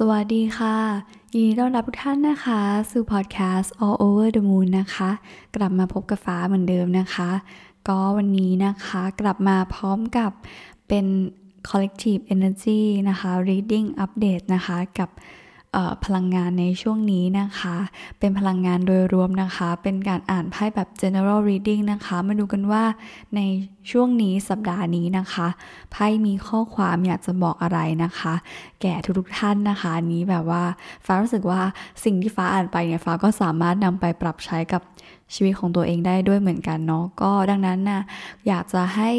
สวัสดีค่ะยินดีต้อนรับทุกท่านนะคะสู่พอดแคสต์ All Over the Moon นะคะ กลับมาพบกับฟ้าเหมือนเดิมนะคะ ก็วันนี้นะคะกลับมาพร้อมกับเป็น Collective Energy นะคะ Reading Update นะคะกับ พลังงานในช่วงนี้นะคะ เป็นพลังงานโดยรวมนะคะ เป็นการอ่านไพ่แบบ general reading นะคะ มาดูกันว่าในช่วงนี้สัปดาห์นี้นะคะไพ่มีข้อความอยากจะบอกอะไรนะคะ แก่ทุกๆท่านนะคะนี้แบบว่าฟ้ารู้สึกว่าสิ่งที่ฟ้าอ่านไปเนี่ยฟ้าก็สามารถนำไปปรับใช้กับ ชีวิตของตัวเองได้ด้วยเหมือนกันเนาะก็ดังนั้นนะ่ะอยากจะให้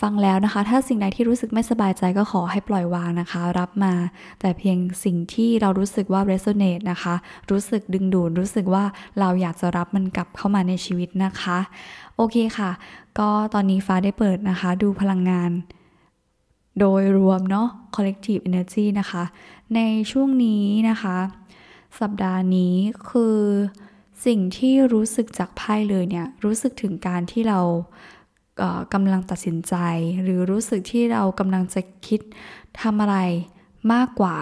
ฟังแล้วนะคะ ถ้าสิ่งใดที่รู้สึกไม่สบายใจก็ขอให้ปล่อยวางนะคะ รับมา แต่เพียงสิ่งที่เรารู้สึกว่า resonate นะคะ รู้สึกดึงดูดรู้สึกว่าเราอยากจะรับมันกลับเข้ามาในชีวิตนะคะ โอเคค่ะ ก็ตอนนี้ฟ้าได้เปิดนะคะ ดูพลังงานโดยรวมเนาะ collective energy นะคะ ในช่วงนี้นะคะ สัปดาห์นี้คือ สิ่งที่รู้สึกจากไพ่เลยเนี่ยรู้สึกถึงการที่เรากำลังตัดสินใจ หรือรู้สึกที่เรากำลังจะคิดทำอะไรมากกว่า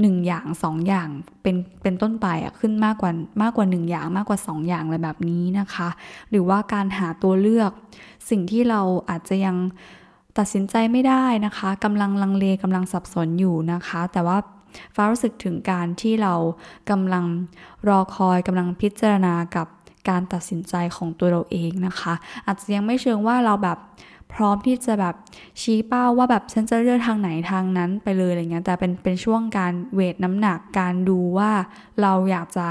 หนึ่งอย่างสองอย่างเป็นเป็นต้นไปอะขึ้นมากกว่ามากกว่าหนึ่งอย่างมากกว่าสองอย่างอะไรแบบนี้นะคะ หรือว่าการหาตัวเลือก สิ่งที่เราอาจจะยังตัดสินใจไม่ได้นะคะกำลังลังเลกำลังสับสนอยู่นะคะ แต่ว่า ฟ้ารู้สึกถึงการที่เรากำลังรอคอยกำลังพิจารณากับการตัดสินใจของตัวเราเองนะคะ อาจจะยังไม่เชิงว่าเราแบบพร้อมที่จะแบบชี้เป้าว่าแบบฉันจะเลือกทางไหนทางนั้นไปเลยอะไรเงี้ยแต่เป็นเป็นช่วงการเวทน้ำหนักการดูว่าเราอยากจะ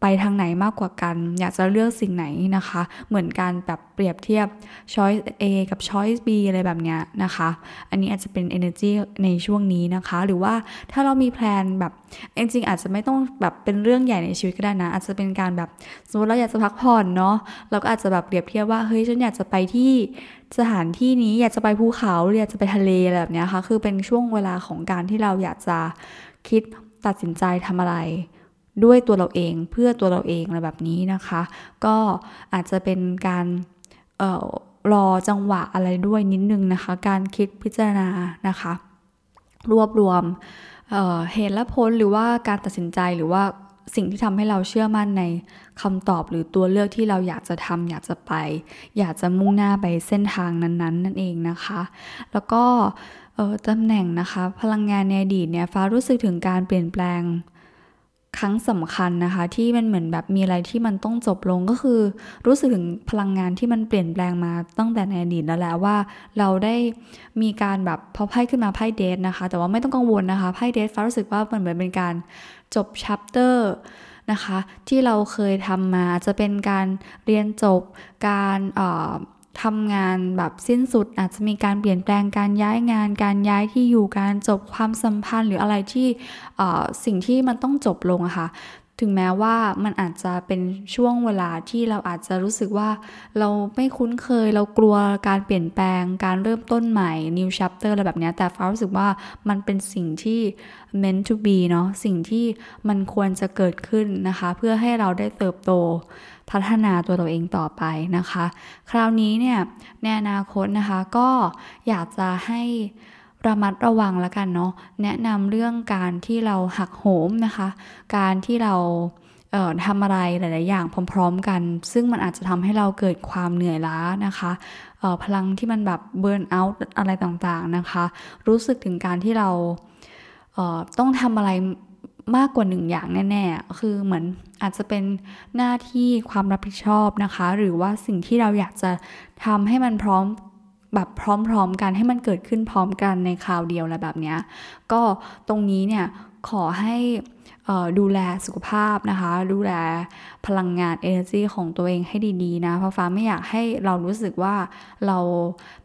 ไปทางไหนมากกว่ากัน อยากจะเลือกสิ่งไหนนะคะ เหมือนการแบบเปรียบเทียบ choice A กับ choice B อะไรแบบเนี้ยนะคะ อันนี้อาจจะเป็น energy ในช่วงนี้นะคะ หรือว่าถ้าเรามีแพลนแบบจริงๆอาจจะไม่ต้องแบบเป็นเรื่องใหญ่ในชีวิตก็ได้นะ อาจจะเป็นการแบบสมมติเราอยากจะพักผ่อนเนาะเราก็อาจจะแบบเปรียบเทียบว่าเฮ้ยฉันอยากจะไปที่สถานที่นี้อยากจะไปภูเขาหรืออยากจะไปทะเลอะไรแบบนี้ค่ะคือเป็นช่วงเวลาของการที่เราอยากจะคิดตัดสินใจทำอะไร ด้วยตัวเราเองเพื่อตัวเราเองอะไรแบบนี้นะคะ ก็อาจจะเป็นการออรอจังหวะอะไรด้วยนิดนึงนะคะ การคิดพิจารณานะคะ รวบรวมเเหตุและผลหรือว่าการตัดสินใจหรือว่าสิ่งที่ทำให้เราเชื่อมั่นในคำตอบหรือตัวเลือกที่เราอยากจะทำอยากจะไป อยากจะมุ่งหน้าไปเส้นทางนั้นๆนั่นเองนะคะ แล้วก็ตำแหน่งนะคะ พลังงานในอดีตเนี่ยฟ้ารู้สึกถึงการเปลี่ยนแปลง ครั้งสำคัญนะคะ ที่มันเหมือนแบบมีอะไรที่มันต้องจบลงก็คือ รู้สึกถึงพลังงานที่มันเปลี่ยนแปลงมาตั้งแต่ในอดีตแล้วแหละว่า เราได้มีการแบบพอไพ่ขึ้นมาไพ่เดทนะคะ แต่ว่าไม่ต้องกังวลนะคะไพ่เดทฟ้ารู้สึกว่ามันเหมือนเป็นการจบชัปเตอร์นะคะ ที่เราเคยทำมาจะเป็นการเรียนจบการ ทำงานแบบสิ้นสุดอาจจะมีการเปลี่ยนแปลงการย้ายงาน การย้ายที่อยู่การจบความสัมพันธ์หรืออะไรที่สิ่งที่มันต้องจบลงอะค่ะ ถึงแม้ว่ามันอาจจะเป็นช่วงเวลาที่เราอาจจะรู้สึกว่าเราไม่คุ้นเคยเรากลัวการเปลี่ยนแปลงการเริ่มต้นใหม่ new chapter อะไรแบบนี้แต่ฟ้ารู้สึกว่ามันเป็นสิ่งที่ meant to be เนาะสิ่งที่มันควรจะเกิดขึ้นนะคะ เพื่อให้เราได้เติบโตพัฒนาตัวเราเองต่อไปนะคะ คราวนี้เนี่ยในอนาคตนะคะก็อยากจะให้ ระมัดระวังแล้วกันเนาะแนะนำเรื่องการที่เราหักโหมนะคะ การที่เราเทำอะไรหลาย ๆ อย่างพร้อม ๆ กัน ซึ่งมันอาจจะทำให้เราเกิดความเหนื่อยล้านะคะพลังที่มันแบบเบิร์นเอาท์อะไรต่าง ๆ นะคะ รู้สึกถึงการที่เราเต้องทำอะไรมากกว่าหนึ่งอย่างแน่ๆ คือเหมือนอาจจะเป็นหน้าที่ความรับผิดชอบนะคะ หรือว่าสิ่งที่เราอยากจะทำให้มันพร้อม แบบพร้อมๆกันให้มันเกิดขึ้นพร้อมกันในคราวเดียวอะไรแบบนี้ก็ตรงนี้เนี่ยขอให้ดูแลสุขภาพนะคะ ดูแลพลังงาน energy ของตัวเองให้ดีๆนะเพราะฟ้าไม่อยากให้เรารู้สึกว่าเรา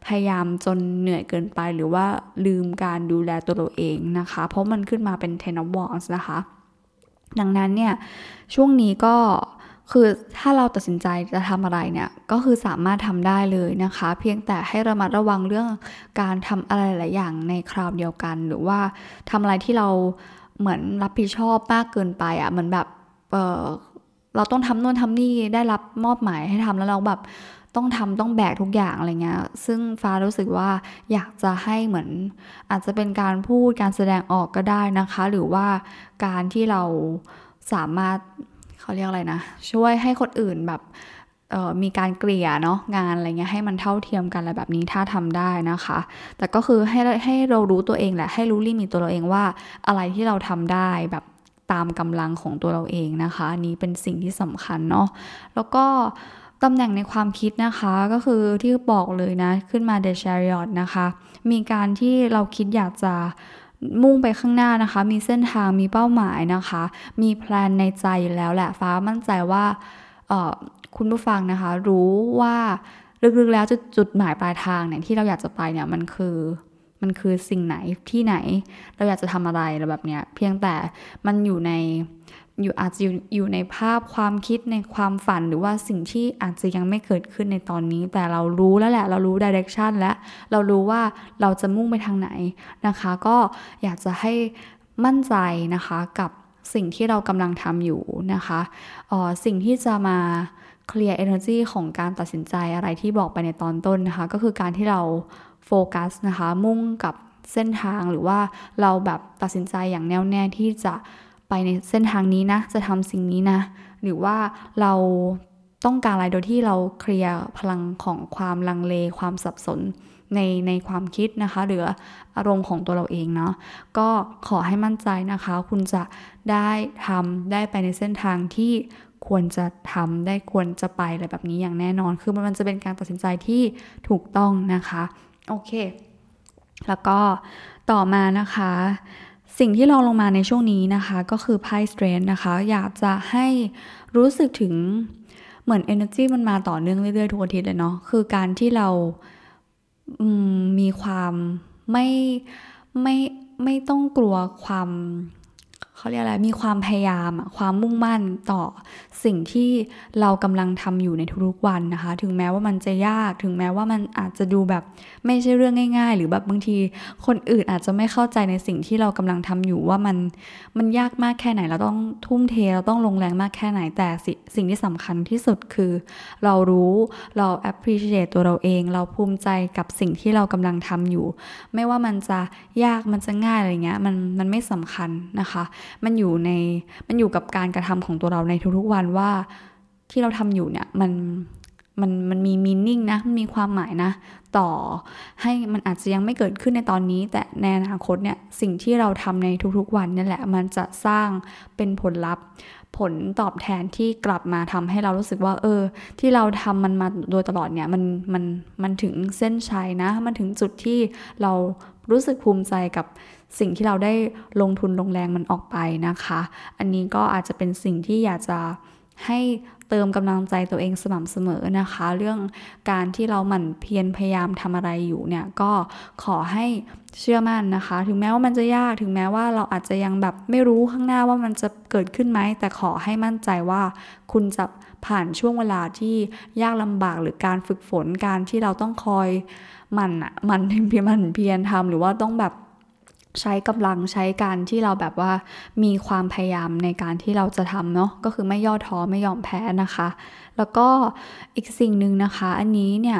พยายามจนเหนื่อยเกินไป หรือว่าลืมการดูแลตัวเราเองนะคะ เพราะมันขึ้นมาเป็น ten of wands นะคะ ดังนั้นเนี่ย ช่วงนี้ก็ คือถ้าเราตัดสินใจจะทำอะไรเนี่ยก็คือสามารถทำได้เลยนะคะ เพียงแต่ให้ระมัดระวังเรื่องการทำอะไรหลายอย่างในคราวเดียวกัน หรือว่าทำอะไรที่เราเหมือนรับผิดชอบมากเกินไปอะ่ะเหมือนแบบเออเราต้องทำโน่นทำนี่ได้รับมอบหมายให้ทำแล้วเราแบบต้องทำต้องแบกทุกอย่างอะไรเงี้ย ซึ่งฟ้ารู้สึกว่าอยากจะให้เหมือน อาจจะเป็นการพูดการแสดงออกก็ได้นะคะ หรือว่าการที่เราสามารถ เขาเรียกอะไรนะ ช่วยให้คนอื่นแบบมีการเกลี่ยเนาะงานอะไรเงี้ยให้มันเท่าเทียมกันอะไรแบบนี้ถ้าทำได้นะคะ แต่ก็คือให้ให้เรารู้ตัวเองแหละให้รู้ลิมิตตัวเราเองว่าอะไรที่เราทำได้แบบตามกำลังของตัวเราเองนะคะอันนี้เป็นสิ่งที่สำคัญเนาะแล้วก็ตำแหน่งในความคิดนะคะก็คือที่บอกเลยนะ ขึ้นมาเดชาริอตนะคะ มีการที่เราคิดอยากจะ มุ่งไปข้างหน้านะคะ มีเส้นทางมีเป้าหมายนะคะ มีแพลนในใจแล้วแหละฟ้ามั่นใจว่าคุณผู้ฟังนะคะ รู้ว่าลึกๆแล้วจุดจุดหมายปลายทางเนี่ยที่เราอยากจะไปเนี่ยมันคือมันคือสิ่งไหนที่ไหน เราอยากจะทำอะไรแบบเนี้ยเพียงแต่มันอยู่ใน อยู่อาจจะอยู่ในภาพความคิดในความฝันหรือว่าสิ่งที่อาจจะยังไม่เกิดขึ้นในตอนนี้ แต่เรารู้แล้วแหละเรารู้ direction และเรารู้ว่าเราจะมุ่งไปทางไหนนะคะ ก็อยากจะให้มั่นใจนะคะกับสิ่งที่เรากำลังทำอยู่นะคะออสิ่งที่จะมา clear energy ของการตัดสินใจอะไรที่บอกไปในตอนต้นนะคะ ก็คือการที่เราโฟกัสนะคะ มุ่งกับเส้นทางหรือว่าเราแบบตัดสินใจอย่างแน่วแน่ที่จะ ไปในเส้นทางนี้นะ จะทำสิ่งนี้นะ หรือว่าเราต้องการอะไรโดยที่เราเคลียร์พลังของความลังเลความสับสนในในความคิดนะคะ หรืออารมณ์ของตัวเราเองเนาะก็ขอให้มั่นใจนะคะ คุณจะได้ทำได้ไปในเส้นทางที่ควรจะทำได้ควรจะไปอะไรแบบนี้อย่างแน่นอน คือมันจะเป็นการตัดสินใจที่ถูกต้องนะคะ โอเค แล้วก็ต่อมานะคะ สิ่งที่เราลงมาในช่วงนี้นะคะก็คือไพ่สเตรนนะคะ อยากจะให้รู้สึกถึงเหมือน energy มันมาต่อเนื่องเรื่อยๆทุกอาทิตย์เลยเนาะคือการที่เรามีความไม่ไม่ไม่ต้องกลัวความ เขาเรียกอะไรมีความพยายามความมุ่งมั่นต่อสิ่งที่เรากำลังทำอยู่ในทุกๆวันนะคะ ถึงแม้ว่ามันจะยากถึงแม้ว่ามันอาจจะดูแบบไม่ใช่เรื่องง่าย ๆ หรือแบบบางทีคนอื่นอาจจะไม่เข้าใจในสิ่งที่เรากำลังทำอยู่ว่ามันมันยากมากแค่ไหนเราต้องทุ่มเทเราต้องลงแรงมากแค่ไหนแต่สิ่งที่สำคัญที่สุดคือ เรารู้เรา appreciate ตัวเราเอง เราภูมิใจกับสิ่งที่เรากำลังทำอยู่ ไม่ว่ามันจะยากมันจะง่ายอะไรเงี้ยมันมันไม่สำคัญนะคะมันอยู่ในมันอยู่กับการกระทำของตัวเราในทุกๆวันว่าที่เราทำอยู่เนี่ยมันมันมันมีมีนิ่งนะมันมีความหมายนะ ต่อให้มันอาจจะยังไม่เกิดขึ้นในตอนนี้ แต่ในอนาคตเนี่ยสิ่งที่เราทำในทุกๆวันนี่แหละ มันจะสร้างเป็นผลลัพธ์ ผลตอบแทนที่กลับมาทำให้เรารู้สึกว่า เออ ที่เราทำมันมาโดยตลอดเนี่ยมันมันมันถึงเส้นชัยนะ มันถึงจุดที่เรารู้สึกภูมิใจกับ สิ่งที่เราได้ลงทุนลงแรงมันออกไปนะคะ อันนี้ก็อาจจะเป็นสิ่งที่อยากจะให้เติมกำลังใจตัวเองสม่ำเสมอนะคะ เรื่องการที่เราหมั่นเพียรพยายามทำอะไรอยู่เนี่ยก็ขอให้เชื่อมั่นนะคะ ถึงแม้ว่ามันจะยากถึงแม้ว่าเราอาจจะยังแบบไม่รู้ข้างหน้าว่ามันจะเกิดขึ้นไหม แต่ขอให้มั่นใจว่าคุณจะผ่านช่วงเวลาที่ยากลำบากหรือการฝึกฝนการที่เราต้องคอยมันอะมันเพียรมันเพียรทำหรือว่าต้องแบบ ใช้กำลังใช้การที่เราแบบว่ามีความพยายามในการที่เราจะทำเนาะก็คือไม่ย่อท้อไม่ยอมแพ้นะคะ แล้วก็อีกสิ่งหนึ่งนะคะ อันนี้เนี่ย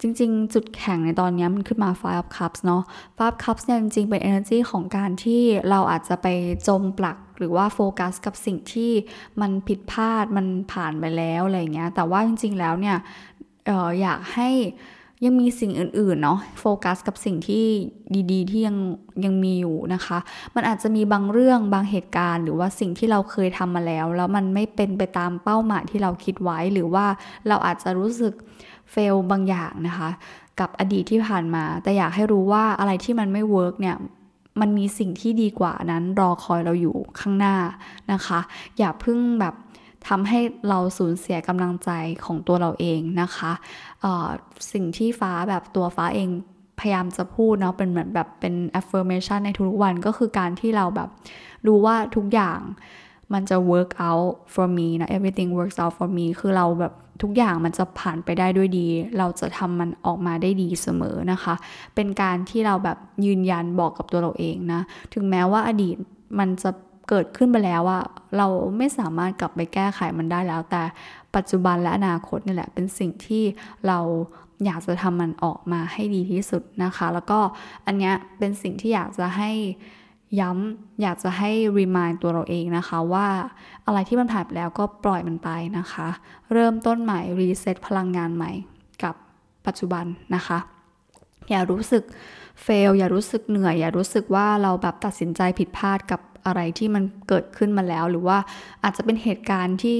จริง ๆ จุดแข็งในตอนนี้มันขึ้นมา five of cups เนาะ five cups เนี่ยจริงๆเป็น energy ของการที่เราอาจจะไปจมปลักหรือว่าโฟกัสกับสิ่งที่มันผิดพลาดมันผ่านไปแล้วอะไรเงี้ยแต่ว่าจริง ๆ แล้วเนี่ยอออยากให้ ยังมีสิ่งอื่นๆเนาะโฟกัสกับสิ่งที่ดีๆ ที่ยังยังมีอยู่นะคะ มันอาจจะมีบางเรื่องบางเหตุการณ์ หรือว่าสิ่งที่เราเคยทำมาแล้ว แล้วมันไม่เป็นไปตามเป้าหมายที่เราคิดไว้หรือว่าเราอาจจะรู้สึก fail บางอย่างนะคะ กับอดีตที่ผ่านมา แต่อยากให้รู้ว่าอะไรที่มันไม่ work เนี่ยมันมีสิ่งที่ดีกว่านั้นรอคอยเราอยู่ข้างหน้านะคะ อย่าเพิ่งแบบทำให้เราสูญเสียกำลังใจของตัวเราเองนะคะ สิ่งที่ฟ้าแบบตัวฟ้าเองพยายามจะพูดเนาะเป็นเหมือนแบบเป็น affirmation ในทุกวันก็คือการที่เราแบบรู้ว่าทุกอย่างมันจะ work out for me นะ everything works out for me คือเราแบบทุกอย่างมันจะผ่านไปได้ด้วยดี เราจะทำมันออกมาได้ดีเสมอนะคะ เป็นการที่เราแบบยืนยันบอกกับตัวเราเองนะ ถึงแม้ว่าอดีตมันจะเกิดขึ้นไปแล้วอะเราไม่สามารถกลับไปแก้ไขมันได้แล้ว แต่ ปัจจุบันและอนาคตนี่แหละเป็นสิ่งที่เราอยากจะทำมันออกมาให้ดีที่สุดนะคะ แล้วก็อันเนี้ยเป็นสิ่งที่อยากจะให้ย้ำอยากจะให้รีมายตัวเราเองนะคะว่าอะไรที่มันผ่านไปแล้วก็ปล่อยมันไปนะคะ เริ่มต้นใหม่ รีเซ็ตพลังงานใหม่กับปัจจุบันนะคะ อย่ารู้สึกเฟลอย่ารู้สึกเหนื่อย อย่ารู้สึกว่าเราแบบตัดสินใจผิดพลาดกับ อะไรที่มันเกิดขึ้นมาแล้ว หรือว่าอาจจะเป็นเหตุการณ์ที่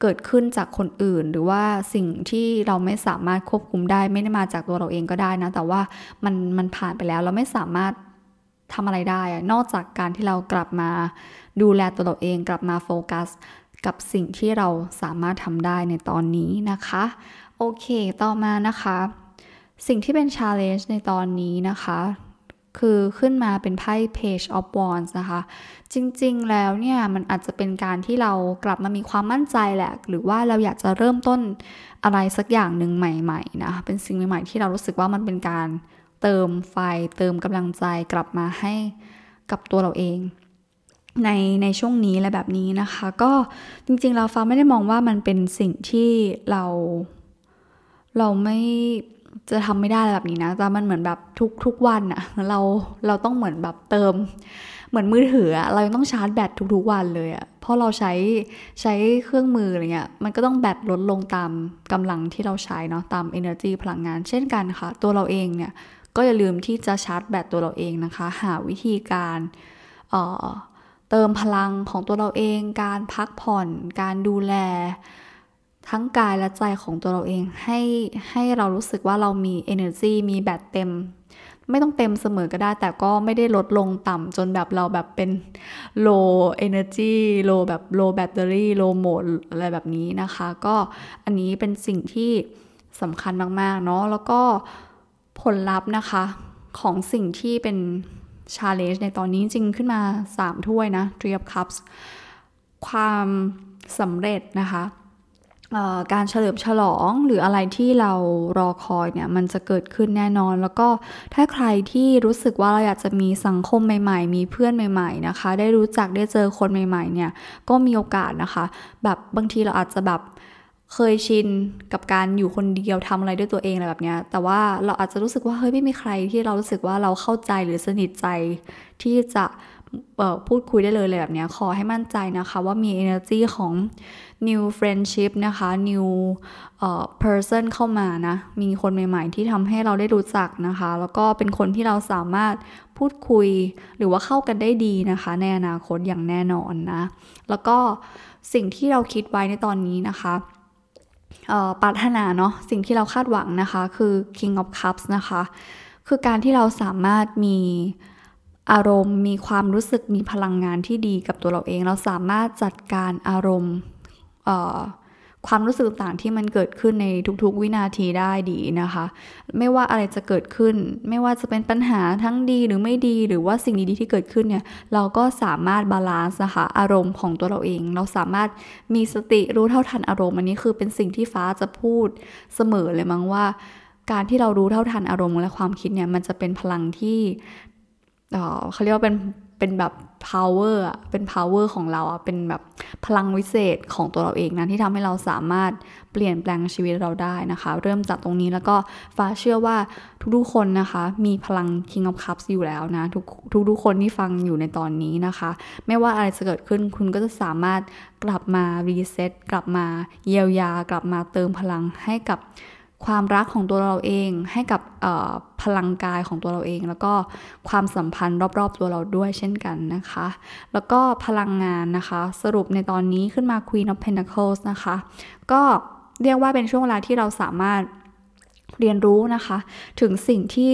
เกิดขึ้นจากคนอื่น หรือว่าสิ่งที่เราไม่สามารถควบคุมได้ ไม่ได้มาจากตัวเราเองก็ได้นะแต่ว่ามันมันผ่านไปแล้วเราไม่สามารถทำอะไรได้ นอกจากการที่เรากลับมาดูแลตัวเราเองกลับมาโฟกัสกับสิ่งที่เราสามารถทำได้ในตอนนี้นะคะ โอเค ต่อมานะคะ สิ่งที่เป็น challenge ในตอนนี้นะคะ คือขึ้นมาเป็นไพ่ Page of Wands นะคะ จริงๆ แล้วเนี่ยมันอาจจะเป็นการที่เรากลับมามีความมั่นใจแหละ หรือว่าเราอยากจะเริ่มต้นอะไรสักอย่างหนึ่งใหม่ๆนะ เป็นสิ่งใหม่ๆที่เรารู้สึกว่ามันเป็นการเติมไฟ เติมกำลังใจกลับมาให้กับตัวเราเองในในช่วงนี้และแบบนี้นะคะ ก็จริงๆเราฟ้าไม่ได้มองว่ามันเป็นสิ่งที่เรา เราไม่ จะทำไม่ได้แบบนี้นะแต่มันเหมือนแบบทุกทุกวันอะเราเราต้องเหมือนแบบเติม เหมือนมือถืออะเราต้องชาร์จแบตทุกๆวันเลยอะเพราะเราใช้ใช้เครื่องมืออะไรเงี้ยมันก็ต้องแบตลดลงตามกำลังที่เราใช้เนาะตาม energy พลังงาน เช่นกันค่ะ ตัวเราเองเนี่ยก็อย่าลืมที่จะชาร์จแบตตัวเราเองนะคะ หาวิธีการเเติมพลังของตัวเราเอง การพักผ่อน การดูแล ทั้งกายและใจของตัวเราเองให้ให้เรารู้สึกว่าเรามี energy มีแบตเต็ม ไม่ต้องเต็มเสมอก็ได้ แต่ก็ไม่ได้ลดลงต่ำจนแบบเราแบบเป็น low energy low แบบ low battery low mode อะไรแบบนี้นะคะ ก็อันนี้เป็นสิ่งที่สำคัญมาก ๆ เนาะแล้วก็ผลลัพธ์นะคะของสิ่งที่เป็น challenge ในตอนนี้จริงขึ้นมา 3 ถ้วยนะ Three of Cups ความสำเร็จนะคะ การเฉลิมฉลองหรืออะไรที่เรารอคอยเนี่ยมันจะเกิดขึ้นแน่นอน แล้วก็ถ้าใครที่รู้สึกว่าเราอยากจะมีสังคมใหม่ๆ มีเพื่อนใหม่ๆนะคะ ได้รู้จักได้เจอคนใหม่ๆเนี่ยก็มีโอกาสนะคะ แบบบางทีเราอาจจะแบบเคยชินกับการอยู่คนเดียวทำอะไรด้วยตัวเองอะไรแบบเนี้ย แต่ว่าเราอาจจะรู้สึกว่าเฮ้ยไม่มีใครที่เรารู้สึกว่าเราเข้าใจหรือสนิทใจที่จะ พูดคุยได้เลยเลยแบบนี้ขอให้มั่นใจนะคะว่ามี energy ของ new friendship นะคะ new person เข้ามานะ มีคนใหม่ ๆ ที่ทำให้เราได้รู้จักนะคะ แล้วก็เป็นคนที่เราสามารถพูดคุยหรือว่าเข้ากันได้ดีนะคะ ในอนาคตอย่างแน่นอนนะ แล้วก็สิ่งที่เราคิดไว้ในตอนนี้นะคะปรารถนาเนาะสิ่งที่เราคาดหวังนะคะ คือ King of Cups นะคะ คือการที่เราสามารถมี อารมณ์มีความรู้สึกมีพลังงานที่ดีกับตัวเราเอง เราสามารถจัดการอารมณ์ความรู้สึกต่างที่มันเกิดขึ้นในทุกๆวินาทีได้ดีนะคะ ไม่ว่าอะไรจะเกิดขึ้น ไม่ว่าจะเป็นปัญหาทั้งดีหรือไม่ดีหรือว่าสิ่งดีๆที่เกิดขึ้นเนี่ยเราก็สามารถ balance นะคะอารมณ์ของตัวเราเอง เราสามารถมีสติรู้เท่าทันอารมณ์อันนี้คือเป็นสิ่งที่ฟ้าจะพูดเสมอเลยมั้งว่า การที่เรารู้เท่าทันอารมณ์และความคิดเนี่ยมันจะเป็นพลังที่ เขาเรียกว่าเป็นเป็นแบบ power อะเป็น power ของเราอะเป็นแบบพลังวิเศษของตัวเราเองนะที่ทำให้เราสามารถเปลี่ยนแปลงชีวิตเราได้นะคะ เริ่มจากตรงนี้แล้วก็ฟ้าเชื่อว่าทุกๆคนนะคะ มีพลัง King of Cups อยู่แล้วนะ ทุกทุกๆคนที่ฟังอยู่ในตอนนี้นะคะ ไม่ว่าอะไรจะเกิดขึ้นคุณก็จะสามารถกลับมารีเซ็ตกลับมาเยียวยา กลับมาเติมพลังให้กับ ความรักของตัวเราเอง ให้กับพลังกายของตัวเราเอง แล้วก็ความสัมพันธ์รอบๆตัวเราด้วยเช่นกันนะคะ แล้วก็พลังงานนะคะ สรุปในตอนนี้ขึ้นมา Queen of Pentacles นะคะ ก็เรียกว่าเป็นช่วงเวลาที่เราสามารถเรียนรู้นะคะ ถึงสิ่งที่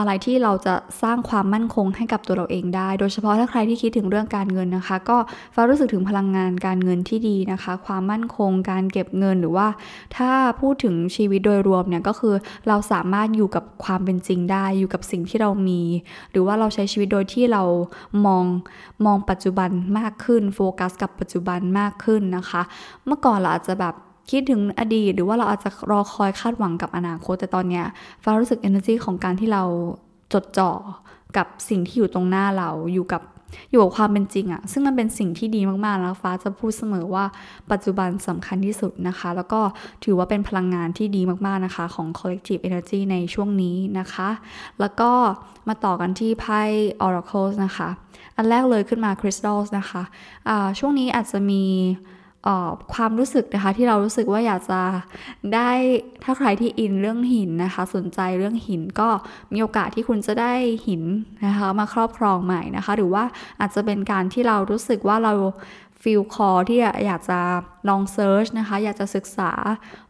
อะไรที่เราจะสร้างความมั่นคงให้กับตัวเราเองได้ โดยเฉพาะถ้าใครที่คิดถึงเรื่องการเงินนะคะ ก็ฟ้ารู้สึกถึงพลังงานการเงินที่ดีนะคะ ความมั่นคง การเก็บเงินหรือว่า ถ้าพูดถึงชีวิตโดยรวมเนี่ยก็คือเราสามารถอยู่กับความเป็นจริงได้ อยู่กับสิ่งที่เรามี หรือว่าเราใช้ชีวิตโดยที่เรามองมองปัจจุบันมากขึ้น โฟกัสกับปัจจุบันมากขึ้นนะคะ เมื่อก่อนเราอาจจะแบบ คิดถึงอดีตหรือว่าเราอาจจะรอคอยคาดหวังกับอนาคต แต่ตอนเนี้ยฟ้ารู้สึก energy ของการที่เราจดจ่อกับสิ่งที่อยู่ตรงหน้าเราอยู่กับอยู่กับความเป็นจริงอะซึ่งมันเป็นสิ่งที่ดีมากๆแล้วฟ้าจะพูดเสมอว่าปัจจุบันสำคัญที่สุดนะคะ แล้วก็ถือว่าเป็นพลังงานที่ดีมากๆนะคะของ collective energy ในช่วงนี้นะคะ แล้วก็มาต่อกันที่ไพ่ oracles นะคะ อันแรกเลยขึ้นมา crystals นะคะะช่วงนี้อาจจะมี ความรู้สึกนะคะที่เรารู้สึกว่าอยากจะได้ถ้าใครที่ in เรื่องหินนะคะ สนใจเรื่องหินก็มีโอกาสที่คุณจะได้หินนะคะมาครอบครองใหม่นะคะ หรือว่าอาจจะเป็นการที่เรารู้สึกว่าเรา feel call ที่อยากจะลอง search นะคะ อยากจะศึกษา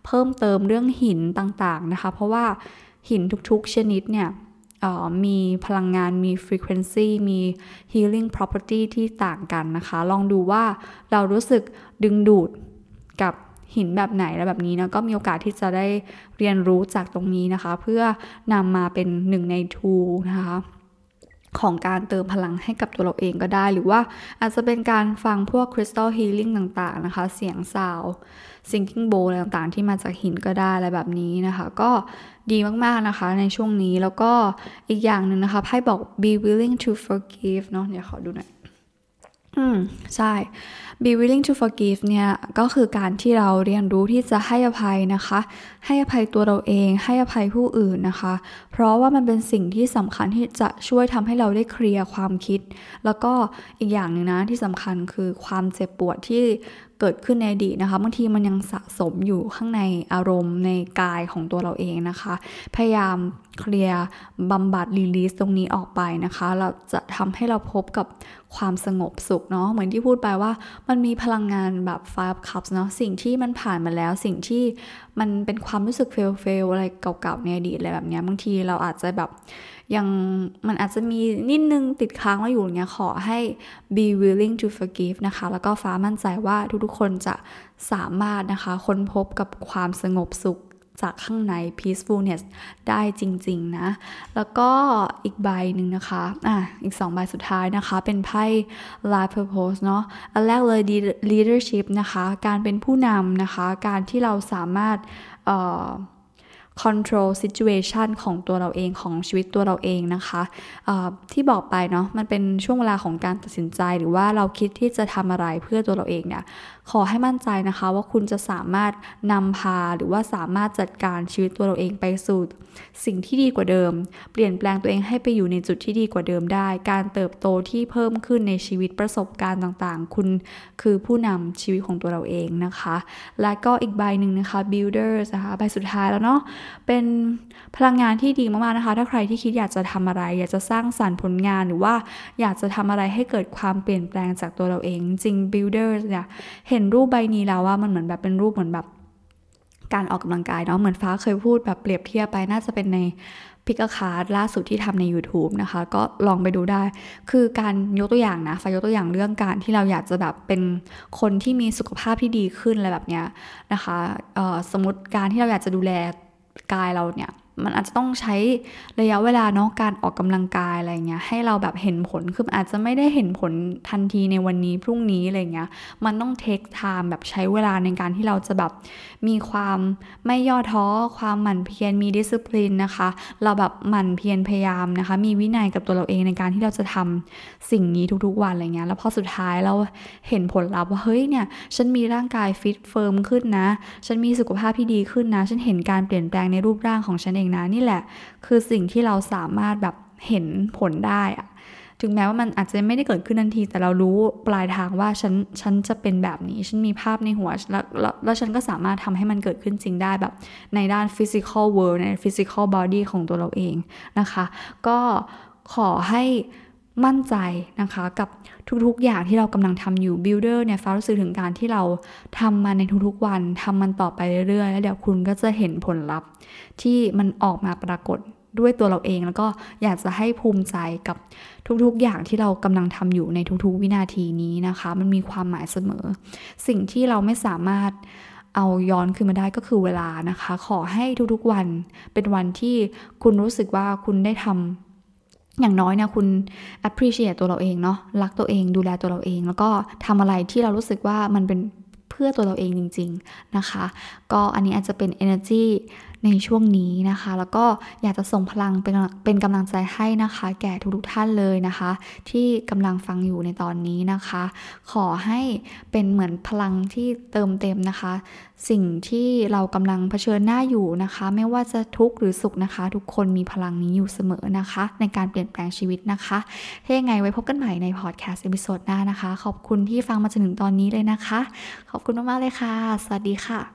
เพิ่มเติมเรื่องหินต่างๆนะคะ เพราะว่าหินทุกๆชนิดเนี่ย มีพลังงานมี frequency มี healing property ที่ต่างกันนะคะ ลองดูว่าเรารู้สึกดึงดูดกับหินแบบไหนและแบบนี้นะก็มีโอกาสที่จะได้เรียนรู้จากตรงนี้นะคะ เพื่อนำมาเป็นหนึ่งในทูนะคะ ของการเติมพลังให้กับตัวเราเองก็ได้ หรือว่าอาจจะเป็นการฟังพวกคริสตัลฮีลิ่งต่างๆนะคะ เสียงซาวซิงกิ้งโบอะไรต่างๆ ที่มาจากหินก็ได้อะไรแบบนี้นะคะ ก็ดีมากๆนะคะในช่วงนี้แล้วก็อีกอย่างหนึ่งนะคะไพ่บอก be willing to forgive เนาะเดี๋ยวขอดูหน่อย อืม ใช่ be willing to forgive เนี่ย ก็คือการที่เราเรียนรู้ที่จะให้อภัยนะคะ ให้อภัยตัวเราเอง ให้อภัยผู้อื่นนะคะ เพราะว่ามันเป็นสิ่งที่สำคัญที่จะช่วยทำให้เราได้เคลียร์ความคิด แล้วก็อีกอย่างหนึ่งนะที่สำคัญคือความเจ็บปวดที่ เกิดขึ้นในอดีตนะคะ บางทีมันยังสะสมอยู่ข้างในอารมณ์ในกายของตัวเราเองนะคะ พยายาม clear บำบัด release ตรงนี้ออกไปนะคะ เราจะทำให้เราพบกับความสงบสุขเนาะเหมือนที่พูดไปว่ามันมีพลังงานแบบ five cups เนาะสิ่งที่มันผ่านมาแล้วสิ่งที่มันเป็นความรู้สึก fail fail อะไรเก่าๆในอดีตอะไรแบบนี้บางทีเราอาจจะแบบ ยังมันอาจจะมีนิดนึงติดค้างไว้อยู่เงี้ยขอให้ be willing to forgive นะคะ แล้วก็ฟ้ามั่นใจว่าทุกๆคนจะสามารถนะคะค้นพบกับความสงบสุขจากข้างใน peacefulness ได้จริง ๆ นะ แล้วก็อีกใบหนึ่งนะคะ อะ อีกสองใบสุดท้ายนะคะ เป็นไพ่ life purpose เนาะ อันแรกเลย leadership นะคะ การเป็นผู้นำนะคะ การที่เราสามารถ เอ่อ control situation ของตัวเราเองของชีวิตตัวเราเองนะคะที่บอกไปเนาะมันเป็นช่วงเวลาของการตัดสินใจหรือว่าเราคิดที่จะทำอะไรเพื่อตัวเราเองเนี่ย ขอให้มั่นใจนะคะว่าคุณจะสามารถนำพาหรือว่าสามารถจัดการชีวิตตัวเราเองไปสู่สิ่งที่ดีกว่าเดิม เปลี่ยนแปลงตัวเองให้ไปอยู่ในจุดที่ดีกว่าเดิมได้ การเติบโตที่เพิ่มขึ้นในชีวิตประสบการณ์ต่างๆ คุณคือผู้นำชีวิตของตัวเราเองนะคะ และก็อีกใบหนึ่งนะคะ builders นะคะใบสุดท้ายแล้วเนาะเป็นพลังงานที่ดีมากๆนะคะ ถ้าใครที่คิดอยากจะทำอะไร อยากจะสร้างสรรค์ผลงานหรือว่าอยากจะทำอะไรให้เกิดความเปลี่ยนแปลงจากตัวเราเองจริง builders เนี่ยเห็นรูปใบนี้แล้วว่ามันเหมือนแบบเป็นรูปเหมือนแบบการออกกำลังกายเนาะเหมือนฟ้าเคยพูดแบบเปรียบเทียบไปน่าจะเป็นในพิกคาร์ล่าสุดที่ทำใน YouTube นะคะ ก็ลองไปดูได้ คือการยกตัวอย่างนะฟ้ายกตัวอย่างเรื่องการที่เราอยากจะแบบเป็นคนที่มีสุขภาพที่ดีขึ้นอะไรแบบเนี้ยนะคะสมมติการที่เราอยากจะดูแลกายเราเนี่ย มันอาจจะต้องใช้ระยะเวลาเนาะการออกกำลังกายอะไรเงี้ยให้เราแบบเห็นผลคืออาจจะไม่ได้เห็นผลทันทีในวันนี้พรุ่งนี้อะไรเงี้ยมันต้องเทคไทม์แบบใช้เวลาในการที่เราจะแบบมีความไม่ย่อท้อ ความหมั่นเพียรมีดิสซิปลินนะคะ เราแบบหมั่นเพียรพยายามนะคะ มีวินัยกับตัวเราเองในการที่เราจะทำสิ่งนี้ทุกๆวันอะไรเงี้ยแล้วพอสุดท้ายเราเห็นผลลัพธ์ว่าเฮ้ยเนี่ยฉันมีร่างกาย fit firm ขึ้นนะ ฉันมีสุขภาพที่ดีขึ้นนะ ฉันเห็นการเปลี่ยนแปลงในรูปร่างของฉันเองนะนี่แหละ คือสิ่งที่เราสามารถแบบเห็นผลได้อะถึงแม้ว่ามันอาจจะไม่ได้เกิดขึ้นทันที แต่เรารู้ปลายทางว่าฉันฉันจะเป็นแบบนี้ ฉันมีภาพในหัวแล้วแล้วฉันก็สามารถทำให้มันเกิดขึ้นจริงได้แบบ ในด้าน physical world ใน physical body ของตัวเราเองนะคะ ก็ขอให้ มั่นใจนะคะกับทุกๆอย่างที่เรากำลังทำอยู่ builder เนี่ยฟ้ารู้สึกถึงการที่เราทำมันในทุกๆวันทำมันต่อไปเรื่อยๆ แล้วเดี๋ยวคุณก็จะเห็นผลลัพธ์ ที่มันออกมาปรากฏด้วยตัวเราเอง แล้วก็อยากจะให้ภูมิใจกับทุกๆอย่างที่เรากำลังทำอยู่ในทุกๆวินาทีนี้นะคะ มันมีความหมายเสมอ สิ่งที่เราไม่สามารถเอาย้อนขึ้นมาได้ก็คือเวลานะคะ ขอให้ทุกๆวันเป็นวันที่คุณรู้สึกว่าคุณได้ทำ อย่างน้อยเนี่ยคุณ appreciate ตัวเราเองเนาะรักตัวเองดูแลตัวเราเอง แล้วก็ทำอะไรที่เรารู้สึกว่ามันเป็นเพื่อตัวเราเองจริง ๆ นะคะ ก็อันนี้อาจจะเป็น energy ในช่วงนี้นะคะ แล้วก็อยากจะส่งพลังเป็นเป็นกำลังใจให้นะคะ แก่ทุกๆท่านเลยนะคะ ที่กำลังฟังอยู่ในตอนนี้นะคะ ขอให้เป็นเหมือนพลังที่เติมเต็มนะคะ สิ่งที่เรากำลังเผชิญหน้าอยู่นะคะ ไม่ว่าจะทุกข์หรือสุขนะคะ ทุกคนมีพลังนี้อยู่เสมอนะคะ ในการเปลี่ยนแปลงชีวิตนะคะถ้ายังไงไว้พบกันใหม่ใน podcast episode หน้านะคะ ขอบคุณที่ฟังมาจนถึงตอนนี้เลยนะคะ ขอบคุณมากๆเลยค่ะ สวัสดีค่ะ